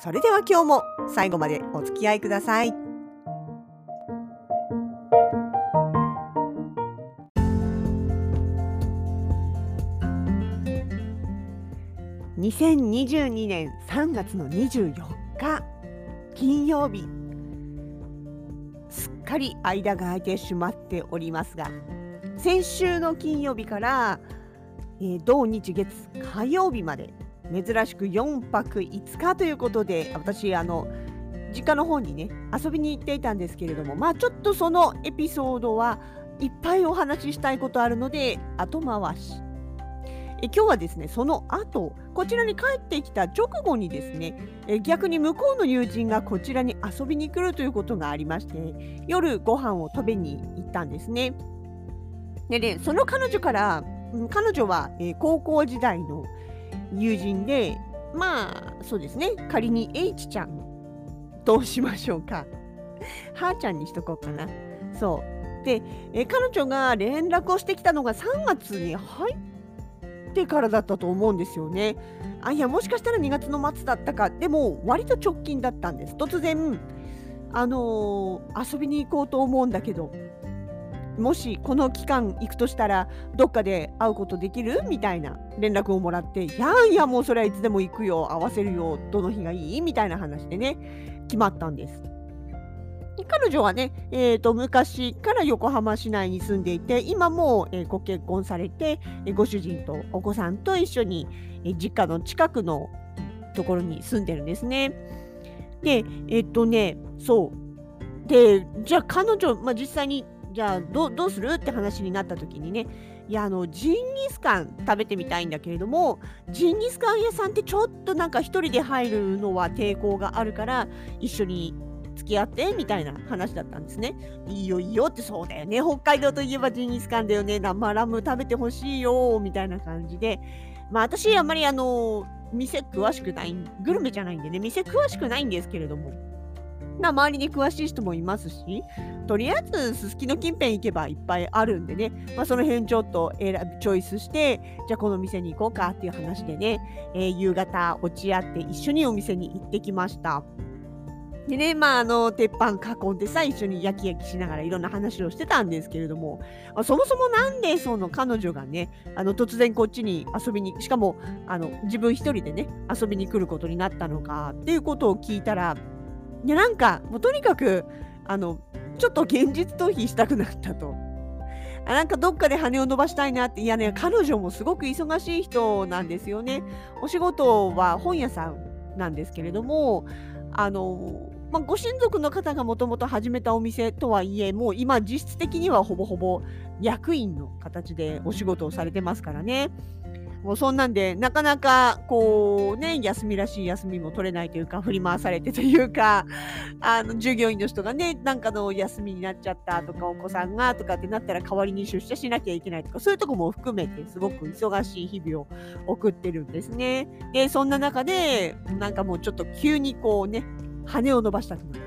それでは今日も最後までお付き合いください。2022年3月の24日金曜日すっかり間が空いてしまっておりますが先週の金曜日から、えー、土日月火曜日まで珍しく4泊5日ということで私あの実家の方にね遊びに行っていたんですけれどもまあちょっとそのエピソードはいっぱいお話ししたいことあるので後回しえ今日はですねその後こちらに帰ってきた直後にですねえ逆に向こうの友人がこちらに遊びに来るということがありまして夜ご飯を食べに行ったんですね。でねその彼女から彼女は、え高校時代の友人で、まあ、そうですね、仮に H ちゃんとしましょうか。はーちゃんにしとこうかな。そう。で、え彼女が連絡をしてきたのが3月に入ってからだったと思うんですよね。あ、いや、もしかしたら2月の末だったか。でも、割と直近だったんです。突然、あのー、遊びに行こうと思うんだけど、もしこの期間行くとしたらどっかで会うことできるみたいな連絡をもらっていやいやもうそれはいつでも行くよ合わせるよどの日がいいみたいな話でね決まったんです。彼女はね、えーと、昔から横浜市内に住んでいて今も、えー、ご結婚されて、えー、ご主人とお子さんと一緒に、えー、実家の近くのところに住んでるんですね。でえっ、とねそうでじゃあ彼女、まあ、実際にじゃあどうする？って話になった時にね。いやあのジンギスカン食べてみたいんだけれどもジンギスカン屋さんってちょっとなんか1人で入るのは抵抗があるから一緒に付き合ってみたいな話だったんですね。いいよいいよってそうだよね。北海道といえばジンギスカンだよね。生ラム食べてほしいよみたいな感じで。まあ私あんまりあの店詳しくないグルメじゃないんでね店詳しくないんですけれども。な周りに詳しい人もいますし、とりあえずすすきの近辺行けばいっぱいあるんでね、まあ、その辺ちょっと選びチョイスして、じゃあこの店に行こうかっていう話でね、えー、夕方落ち合って一緒にお店に行ってきました。でね、まあ、あの、鉄板囲んでさ、一緒に焼き焼きしながらいろんな話をしてたんですけれども、そもそもなんでその彼女がね、あの、突然こっちに遊びに、しかも、あの、自分一人でね、遊びに来ることになったのかっていうことを聞いたら、でなんかもうとにかくあのちょっと現実逃避したくなったと。あなんかどっかで羽を伸ばしたいなっていやね彼女もすごく忙しい人なんですよね。お仕事は本屋さんなんですけれどもあのまあ、ご親族の方がもともと始めたお店とはいえ、もう今実質的にはほぼほぼ役員の形でお仕事をされてますからね。もうそんなんで、なかなか、こうね、休みらしい休みも取れないというか、振り回されてというか、あの、従業員の人がね、なんかの休みになっちゃったとか、お子さんがとかってなったら代わりに出社しなきゃいけないとか、そういうとこも含めて、すごく忙しい日々を送ってるんですね。で、そんな中で、なんかもうちょっと急にこうね、羽を伸ばしたくなる。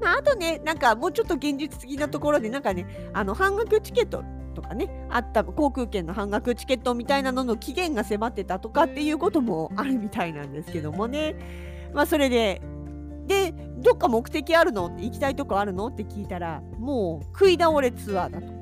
まあとね、なんかもうちょっと現実的なところで、なんかね、あの半額チケットとかねあった航空券の半額チケットみたいなのの期限が迫ってたとかっていうこともあるみたいなんですけどもねまあそれででどっか目的あるのって行きたいとこあるのって聞いたらもう食い倒れツアーだと。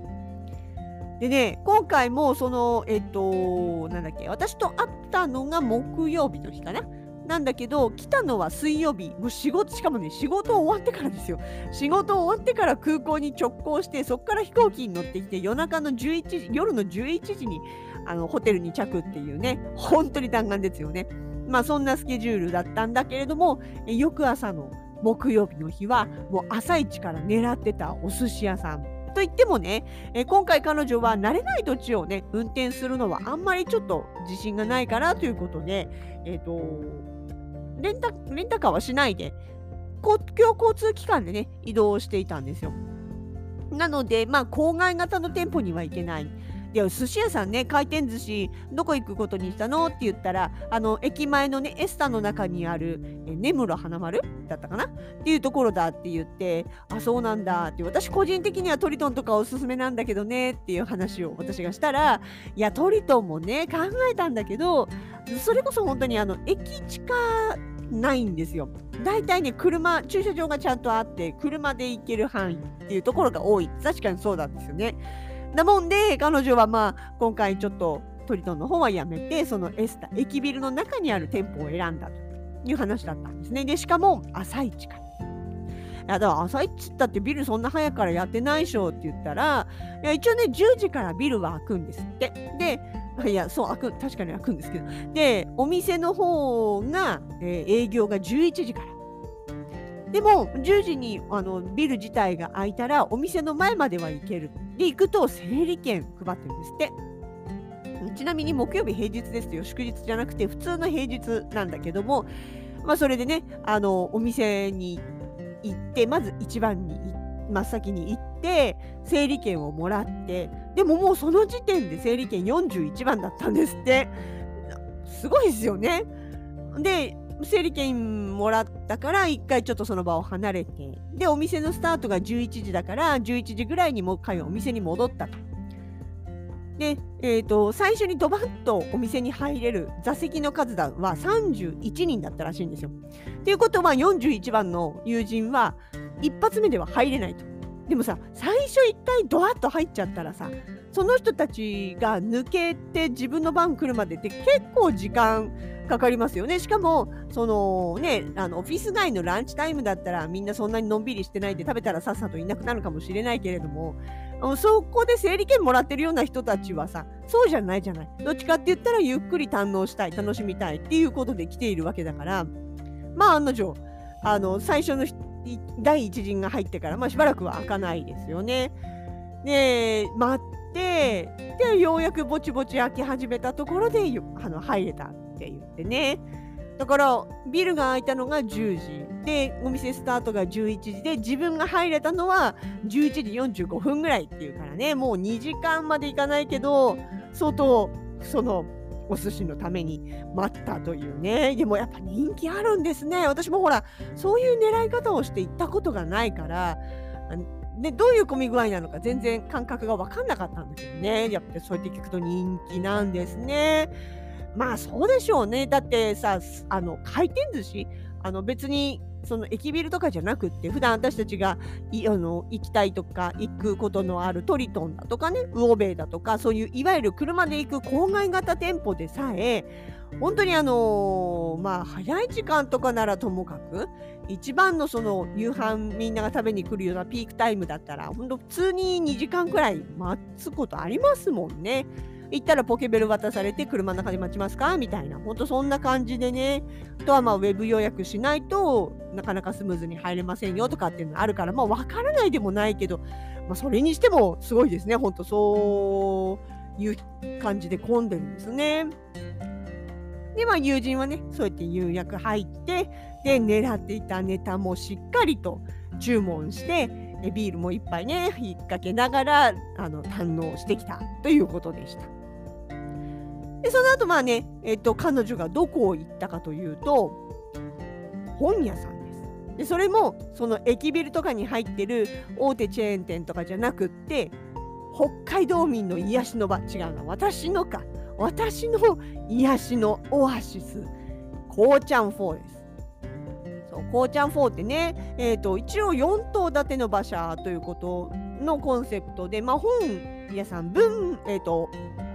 でね今回もそのえっとなんだっけ私と会ったのが木曜日の日かななんだけど来たのは水曜日。もう仕事しかもね仕事終わってからですよ。仕事終わってから空港に直行してそこから飛行機に乗ってきて夜中の11時夜の11時にあのホテルに着っていうね。本当に弾丸ですよね。まあそんなスケジュールだったんだけれども翌朝の木曜日の日はもう朝一から狙ってたお寿司屋さん。といってもね、え今回彼女は慣れない土地をね運転するのはあんまりちょっと自信がないからということで、えーとレンタレンタカーはしないで公共交通機関でね移動していたんですよ。なので、まあ、郊外型の店舗には行けない。で寿司屋さんね回転寿司どこ行くことにしたの？って言ったらあの駅前のねエスタの中にある根室花丸？だったかな？っていうところだって言ってあそうなんだって私個人的にはトリトンとかおすすめなんだけどねっていう話を私がしたらいやトリトンもね考えたんだけどそれこそ本当にあの駅近ないんですよ。大体ね、車、駐車場がちゃんとあって、車で行ける範囲っていうところが多い。確かにそうなんですよね。だもんで、彼女はまあ、今回ちょっとトリトンの方はやめて、そのエスタ、駅ビルの中にある店舗を選んだという話だったんですね。で、しかも朝一から。だから朝一だってビルそんな早くからやってないでしょって言ったら、いや一応ね、10時からビルは開くんですって。で、いや、そう、開く、確かに開くんですけど。で、お店の方が、えー、営業が11時から。でも、10時にあのビル自体が開いたら、お店の前までは行ける。で、行くと整理券配ってるんですって。ちなみに木曜日平日ですよ。祝日じゃなくて普通の平日なんだけども、まあ、それでね、あの、お店に行って、まず一番に真っ先に行って、整理券をもらって、でももうその時点で整理券41番だったんですって。すごいですよね。で、整理券もらったから一回ちょっとその場を離れてでお店のスタートが11時だから11時ぐらいにもう一回お店に戻ったと。で、えーと、最初にドバッとお店に入れる座席の数は31人だったらしいんですよ。ということは41番の友人は一発目では入れないと。でもさ最初一回ドワッと入っちゃったらさその人たちが抜けて自分の番来るまでって結構時間かかりますよね。しかも、そのね、あのオフィス街のランチタイムだったらみんなそんなにのんびりしてないで食べたらさっさといなくなるかもしれないけれども、そこで整理券もらってるような人たちはさ、そうじゃないじゃない。どっちかって言ったらゆっくり堪能したい、楽しみたいっていうことで来ているわけだから、まあ案の定、あの最初の第一陣が入ってから、まあ、しばらくは開かないですよね。で、待って、で、ようやくぼちぼち開き始めたところであの入れた。って言ってね。だからビルが開いたのが10時でお店スタートが11時で自分が入れたのは11時45分ぐらいっていうからねもう2時間まで行かないけど相当そのお寿司のために待ったというねでもやっぱ人気あるんですね私もほらそういう狙い方をして行ったことがないからでどういう混み具合なのか全然感覚が分かんなかったんだけどねやっぱりそうやって聞くと人気なんですね。まあそうでしょうね。だってさ、あの回転寿司？あの別にその駅ビルとかじゃなくって普段私たちがいあの行きたいとか行くことのあるトリトンだとかねウオベイだとかそういういわゆる車で行く郊外型店舗でさえ本当にあのー、まあ早い時間とかならともかく一番のその夕飯みんなが食べに来るようなピークタイムだったら本当普通に2時間くらい待つことありますもんね。行ったらポケベル渡されて車の中で待ちますか？みたいな。ほんとそんな感じでね。あとはまあウェブ予約しないとなかなかスムーズに入れませんよとかっていうのがあるから、まあわからないでもないけど、まあそれにしてもすごいですね。ほんとそういう感じで混んでるんですね。で、まあ友人はね、そうやって予約入って、で、狙っていたネタもしっかりと注文して、ビールも一杯ね、引っ掛けながらあの堪能してきたということでした。でその後まあね、えっと、彼女がどこを行ったかというと本屋さんです。でそれもその駅ビルとかに入ってる大手チェーン店とかじゃなくって北海道民の癒しの場違うな私のか私の癒しのオアシスこうちゃん4です。こうちゃん4ってね、えーと、一応4棟建ての馬車ということのコンセプトで、まあ、本屋さん文、えーと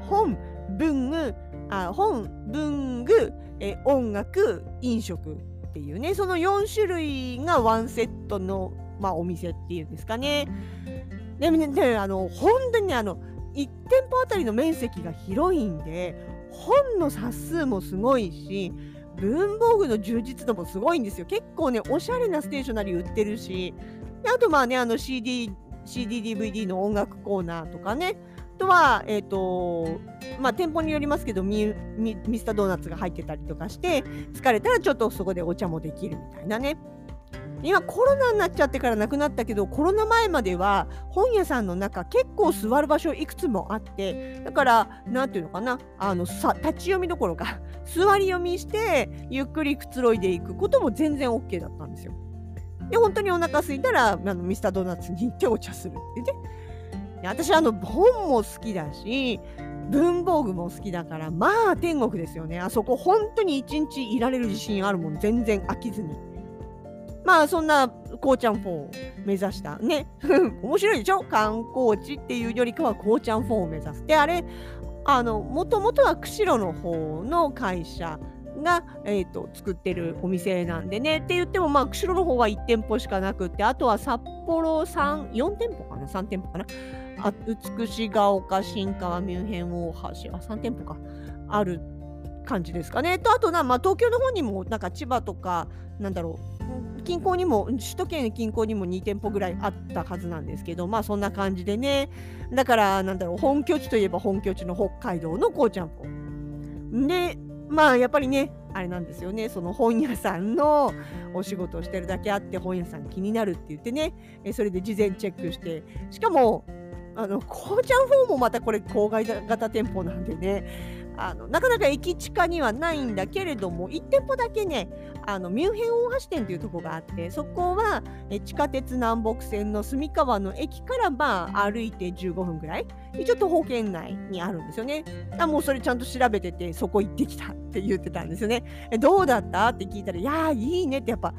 本文具あ本文具え音楽飲食っていうねその4種類がワンセットの、まあ、お店っていうんですかね。でもねあの本当にあの1店舗あたりの面積が広いんで本の冊数もすごいし文房具の充実度もすごいんですよ。結構ねおしゃれなステーショナリー売ってるしあとまあねあの CD CDDVD の音楽コーナーとかねあとは、えっ、ー、と、まあ、店舗によりますけどミ、ミスタードーナツが入ってたりとかして、疲れたらちょっとそこでお茶もできるみたいなね。今コロナになっちゃってからなくなったけどコロナ前までは本屋さんの中結構座る場所いくつもあってだから何ていうのかなあのさ立ち読みどころか座り読みしてゆっくりくつろいでいくことも全然 OK だったんですよ。で本当にお腹空いたらあのミスタードーナツに行ってお茶するってね。私あの本も好きだし文房具も好きだからまあ天国ですよねあそこ本当に一日いられる自信あるもん全然飽きずにまあそんなこうちゃん4を目指した。ね。面白いでしょ？観光地っていうよりかはこうちゃん4を目指す。であれあのもともとは釧路の方の会社が、えーと、作ってるお店なんでね。って言ってもまあ釧路の方は1店舗しかなくってあとは札幌3 4店舗かな？3店舗かな？あ美しが丘新川ミュンヘン大橋あ3店舗か。ある感じですかね。とあとな、まあ、東京の方にもなんか千葉とかなんだろう近郊にも首都圏近郊にも2店舗ぐらいあったはずなんですけどまあそんな感じでね。だからなんだろう本拠地といえば本拠地の北海道のこうちゃんぽん。でまあやっぱりねあれなんですよね。その本屋さんのお仕事をしてるだけあって本屋さん気になるって言ってね。それで事前チェックして。しかもあのこうちゃん4もまたこれ郊外型店舗なんでね。あのなかなか駅地下にはないんだけれども1店舗だけねあのミュンヘン大橋店というとこがあってそこはえ地下鉄南北線の住川の駅からまあ歩いて15分ぐらい。ちょっと保険内にあるんですよね。あもうそれちゃんと調べててそこ行ってきたって言ってたんですよね。えどうだった？って聞いたらいやーいいねってやっぱ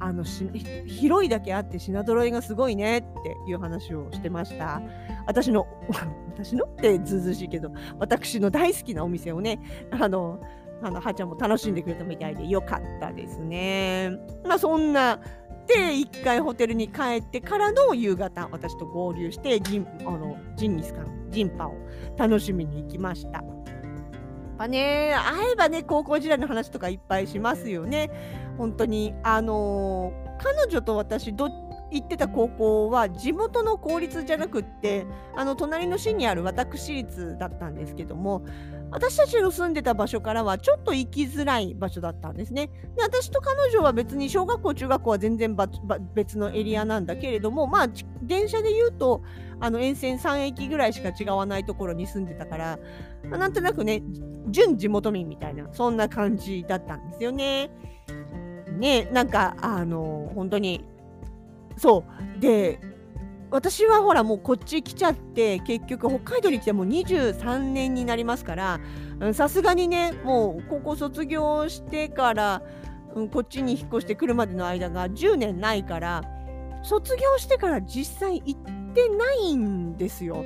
あの広いだけあって品揃えがすごいねっていう話をしてました。私の 私の？ってずうずしいけど私の大好きなお店をねあのあのはーちゃんも楽しんでくれたみたいでよかったですね。まあそんなで一回ホテルに帰ってからの夕方私と合流してジンあのジンギスカンジンパを楽しみに行きました。ぱね会えばね高校時代の話とかいっぱいしますよね。本当にあのー、彼女と私ど行ってた高校は地元の公立じゃなくってあの隣の市にある私立だったんですけども私たちの住んでた場所からはちょっと行きづらい場所だったんですね。で私と彼女は別に小学校中学校は全然別のエリアなんだけれどもまあ電車で言うとあの沿線3駅ぐらいしか違わないところに住んでたから、まあ、なんとなくね純地元民みたいなそんな感じだったんですよね。ねなんかあの本当にそうで私はほらもうこっち来ちゃって結局北海道に来てもう23年になりますからさすがにねもう高校卒業してから、うん、こっちに引っ越してくるまでの間が10年ないから卒業してから実際行ってないんですよ。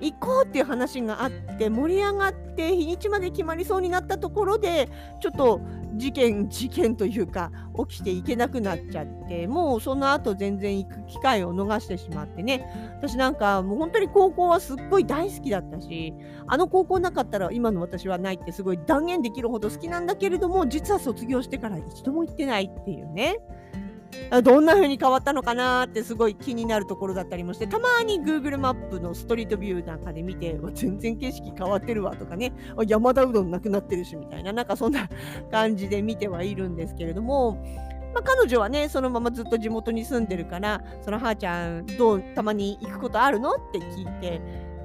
行こうっていう話があって盛り上がって日にちまで決まりそうになったところでちょっと事件事件というか起きていけなくなっちゃってもうその後全然行く機会を逃してしまってね私なんかもう本当に高校はすっごい大好きだったしあの高校なかったら今の私はないってすごい断言できるほど好きなんだけれども実は卒業してから一度も行ってないっていうね。どんな風に変わったのかなってすごい気になるところだったりもしてたまに Google マップのストリートビューなんかで見て全然景色変わってるわとかね。山田うどんなくなってるしみたいななんかそんな感じで見てはいるんですけれどもまあ、彼女はねそのままずっと地元に住んでるからそのはーちゃんどうたまに行くことあるの？って聞いて。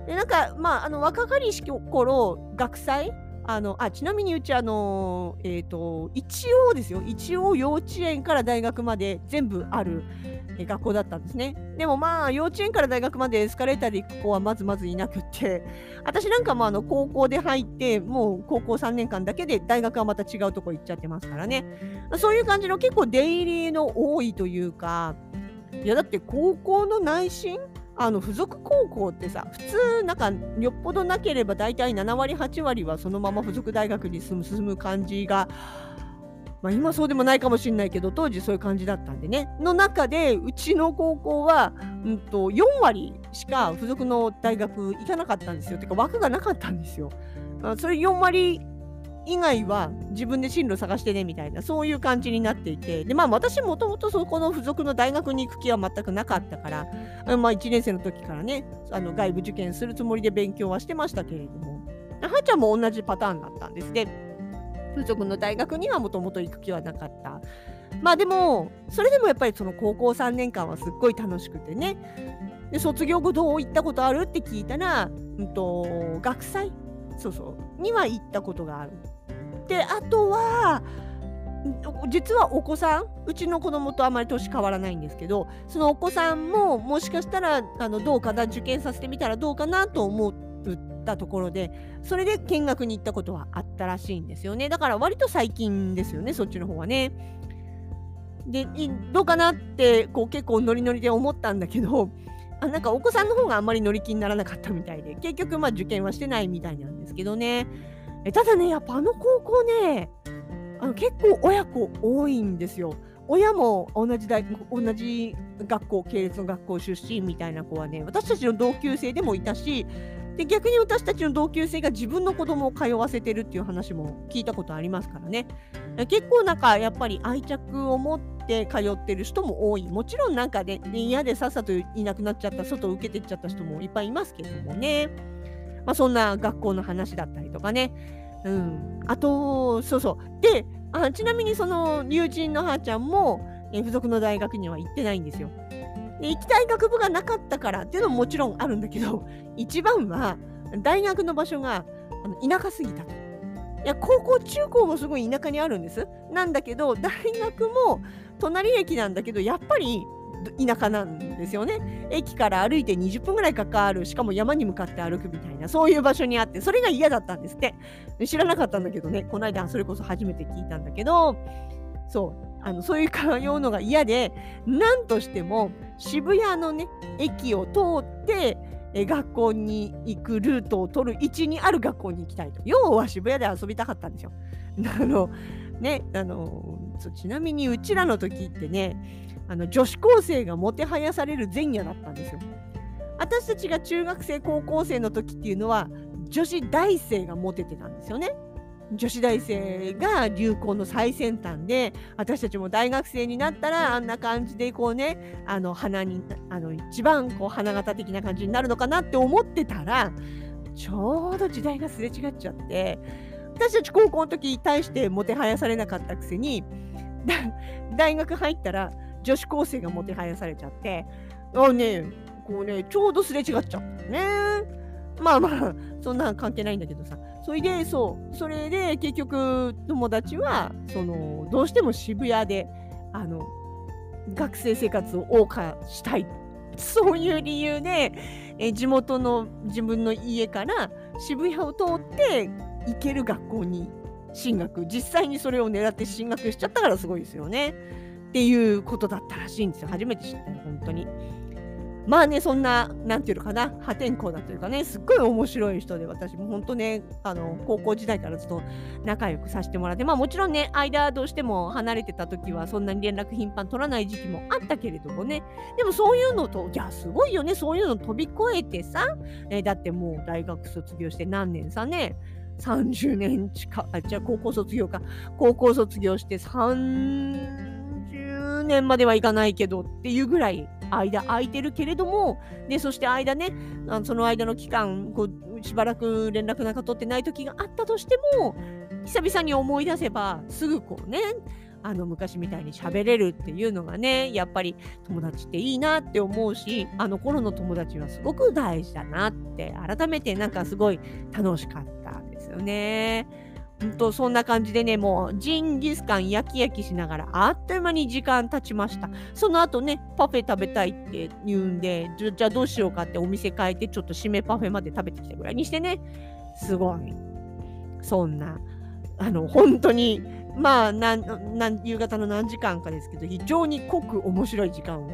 でなんかまああの若かりし頃学祭あのあちなみにうちあの、えーと、一応ですよ。一応幼稚園から大学まで全部あるえ学校だったんですね。でもまあ幼稚園から大学までエスカレーターで行く子はまずまずいなくって。私なんかもあの高校で入ってもう高校3年間だけで大学はまた違うとこ行っちゃってますからね。そういう感じの結構出入りの多いというか。いやだって高校の内心あの付属高校ってさ普通なんかよっぽどなければ大体7割8割はそのまま付属大学に進む感じがまあ、今そうでもないかもしれないけど当時そういう感じだったんでねの中でうちの高校は、うんと、4割しか付属の大学行かなかったんですよてか枠がなかったんですよ。それ4割以外は自分で進路探してねみたいなそういう感じになっていてでまあ私もともとそこの付属の大学に行く気は全くなかったからあまあ1年生の時からねあの外部受験するつもりで勉強はしてましたけれどもはちゃんも同じパターンだったんです。で付属の大学にはもともと行く気はなかった。まあでもそれでもやっぱりその高校3年間はすっごい楽しくてねで卒業後どう行ったことある？って聞いたら、うんと、学祭。そうそうには行ったことがある。であとは実はお子さんうちの子供とあまり年変わらないんですけどそのお子さんももしかしたらあのどうかな受験させてみたらどうかなと思ったところでそれで見学に行ったことはあったらしいんですよねだから割と最近ですよねそっちの方はね。でどうかなってこう結構ノリノリで思ったんだけどあなんかお子さんの方があんまり乗り気にならなかったみたいで結局まあ受験はしてないみたいなんですけどねえただねやっぱあの高校ねあの結構親子多いんですよ。親も同じ大同じ学校系列の学校出身みたいな子はね私たちの同級生でもいたしで逆に私たちの同級生が自分の子供を通わせてるっていう話も聞いたことありますからね。結構なんかやっぱり愛着を持って通ってる人も多い。もちろんなんかね嫌でさっさといなくなっちゃった外を受けてっちゃった人もいっぱいいますけどもね。まあそんな学校の話だったりとかね。うん、あとそうそう。であちなみにその友人の母ちゃんも、え付属の大学には行ってないんですよ。で行きたい学部がなかったからっていうのももちろんあるんだけど 一番は大学の場所が田舎すぎたと。いや高校中高もすごい田舎にあるんです。なんだけど 大学も隣駅なんだけどやっぱり田舎なんですよね。駅から歩いて20分ぐらいかかる、しかも山に向かって歩くみたいな、そういう場所にあって、それが嫌だったんですって。知らなかったんだけどね、この間それこそ初めて聞いたんだけど、そう、あのそういう通うのが嫌で、なんとしても渋谷のね、駅を通って、え学校に行くルートを取る位置にある学校に行きたいと。要は渋谷で遊びたかったんですよ。あのね、あのちなみにうちらの時ってねあの女子高生がもてはやされる前夜だったんですよ。私たちが中学生高校生の時っていうのは女子大生がモテてたんですよね。女子大生が流行の最先端で私たちも大学生になったらあんな感じでこうねあの花にあの一番こう花形的な感じになるのかなって思ってたらちょうど時代がすれ違っちゃって私たち高校の時に対してもてはやされなかったくせに大学入ったら女子高生がもてはやされちゃって、あね、こうね、ちょうどすれ違っちゃったね。まあまあ、そんな関係ないんだけどさ。それで、そう、それで結局、友達は、その、どうしても渋谷で、あの、学生生活を謳歌したい。そういう理由で、え地元の自分の家から渋谷を通って行ける学校に進学。実際にそれを狙って進学しちゃったからすごいですよね。っていうことだったらしいんですよ。初めて知ったよ、本当に。まあね、そんな、なんていうのかな、破天荒だというかね、すっごい面白い人で、私も本当ね、あの、高校時代からずっと仲良くさせてもらって、まあもちろんね、間どうしても離れてた時は、そんなに連絡頻繁取らない時期もあったけれどもね、でもそういうのと、いや、すごいよね、そういうの飛び越えてさ、えだってもう大学卒業して何年さね、30年近あ、じゃあ高校卒業か、高校卒業して30、年まではいかないけどっていうぐらい間空いてるけれども、で、そして間ね、あその間の期間、こうしばらく連絡なんか取ってない時があったとしても、久々に思い出せば、すぐこうね、あの昔みたいに喋れるっていうのがね、やっぱり友達っていいなって思うし、あの頃の友達はすごく大事だなって、改めてなんかすごい楽しかったですよね。んとそんな感じでね、もうジンギスカン焼き焼きしながらあっという間に時間経ちました。その後ね、パフェ食べたいって言うんで、じゃあどうしようかってお店変えてちょっと締めパフェまで食べてきたぐらいにしてね、すごい。そんな、あの、本当に、まあなん、夕方の何時間かですけど、非常に濃く面白い時間を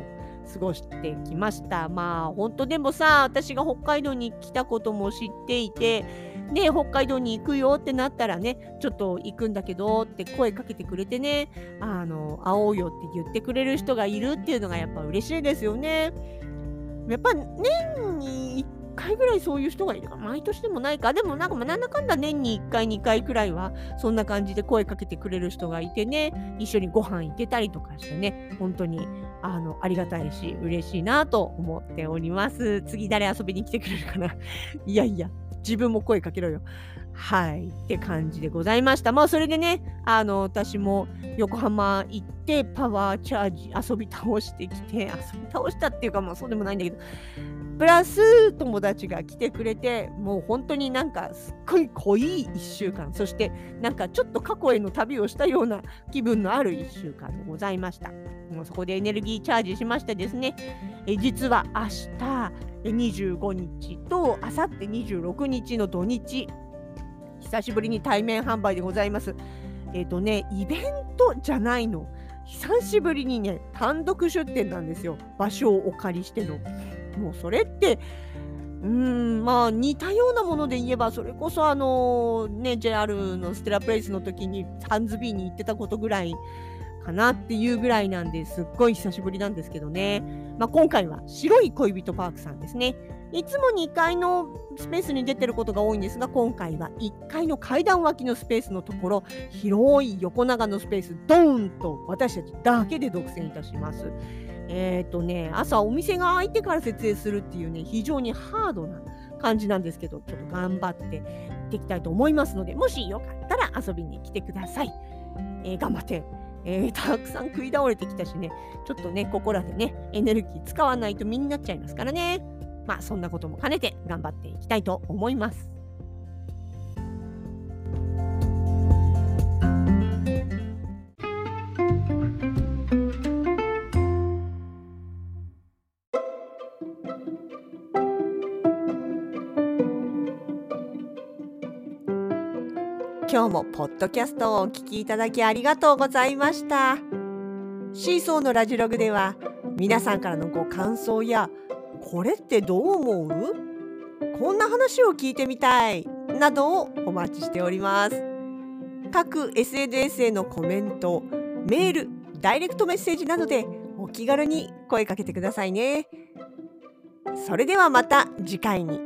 過ごしてきました。まあ本当でもさ、私が北海道に来たことも知っていて、ね、北海道に行くよってなったらね、ちょっと行くんだけどって声かけてくれてね、あの、会おうよって言ってくれる人がいるっていうのがやっぱ嬉しいですよね。やっぱ年に1回ぐらいそういう人がいるか毎年でもないか。でもなんかなんだかんだ年に1回2回くらいはそんな感じで声かけてくれる人がいてね一緒にご飯行けたりとかしてね本当にあのありがたいし嬉しいなと思っております。次誰遊びに来てくれるかな。いやいや。自分も声かけろよ。はいって感じでございました。まあそれでねあの私も横浜行ってパワーチャージ遊び倒してきて 遊び倒したっていうかまあそうでもないんだけどプラス友達が来てくれてもう本当になんかすっごい濃い1週間そしてなんかちょっと過去への旅をしたような気分のある1週間でございました。もうそこでエネルギーチャージしましてですねえ実は明日25日とあさって26日の土日久しぶりに対面販売でございます。えっ、ー、とね、イベントじゃないの。久しぶりにね、単独出店なんですよ。場所をお借りしての。もうそれって、うん、まあ似たようなもので言えば、それこそあのね、JR のステラプレイスの時にハンズビーに行ってたことぐらいかなっていうぐらいなんですっごい久しぶりなんですけどね。まあ、今回は白い恋人パークさんですね。いつも2階のスペースに出てることが多いんですが、今回は1階の階段脇のスペースのところ、広い横長のスペース、ドーンと私たちだけで独占いたします。えっ、ー、とね、朝お店が開いてから設営するっていうね、非常にハードな感じなんですけど、ちょっと頑張って行っていきたいと思いますので、もしよかったら遊びに来てください。えー、頑張って、えー、たくさん食い倒れてきたしね、ちょっとね、ここらでね、エネルギー使わないと身になっちゃいますからね。まあそんなことも兼ねて頑張っていきたいと思います。今日もポッドキャストをお聞きいただきありがとうございました。シーソーのラジログでは皆さんからのご感想やこれってどう思う？こんな話を聞いてみたいなどをお待ちしております。各 SNS へのコメントメールダイレクトメッセージなどでお気軽に声かけてくださいね。それではまた次回に。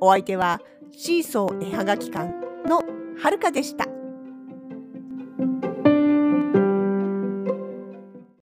お相手はシーソー絵はがき館のはるかでした。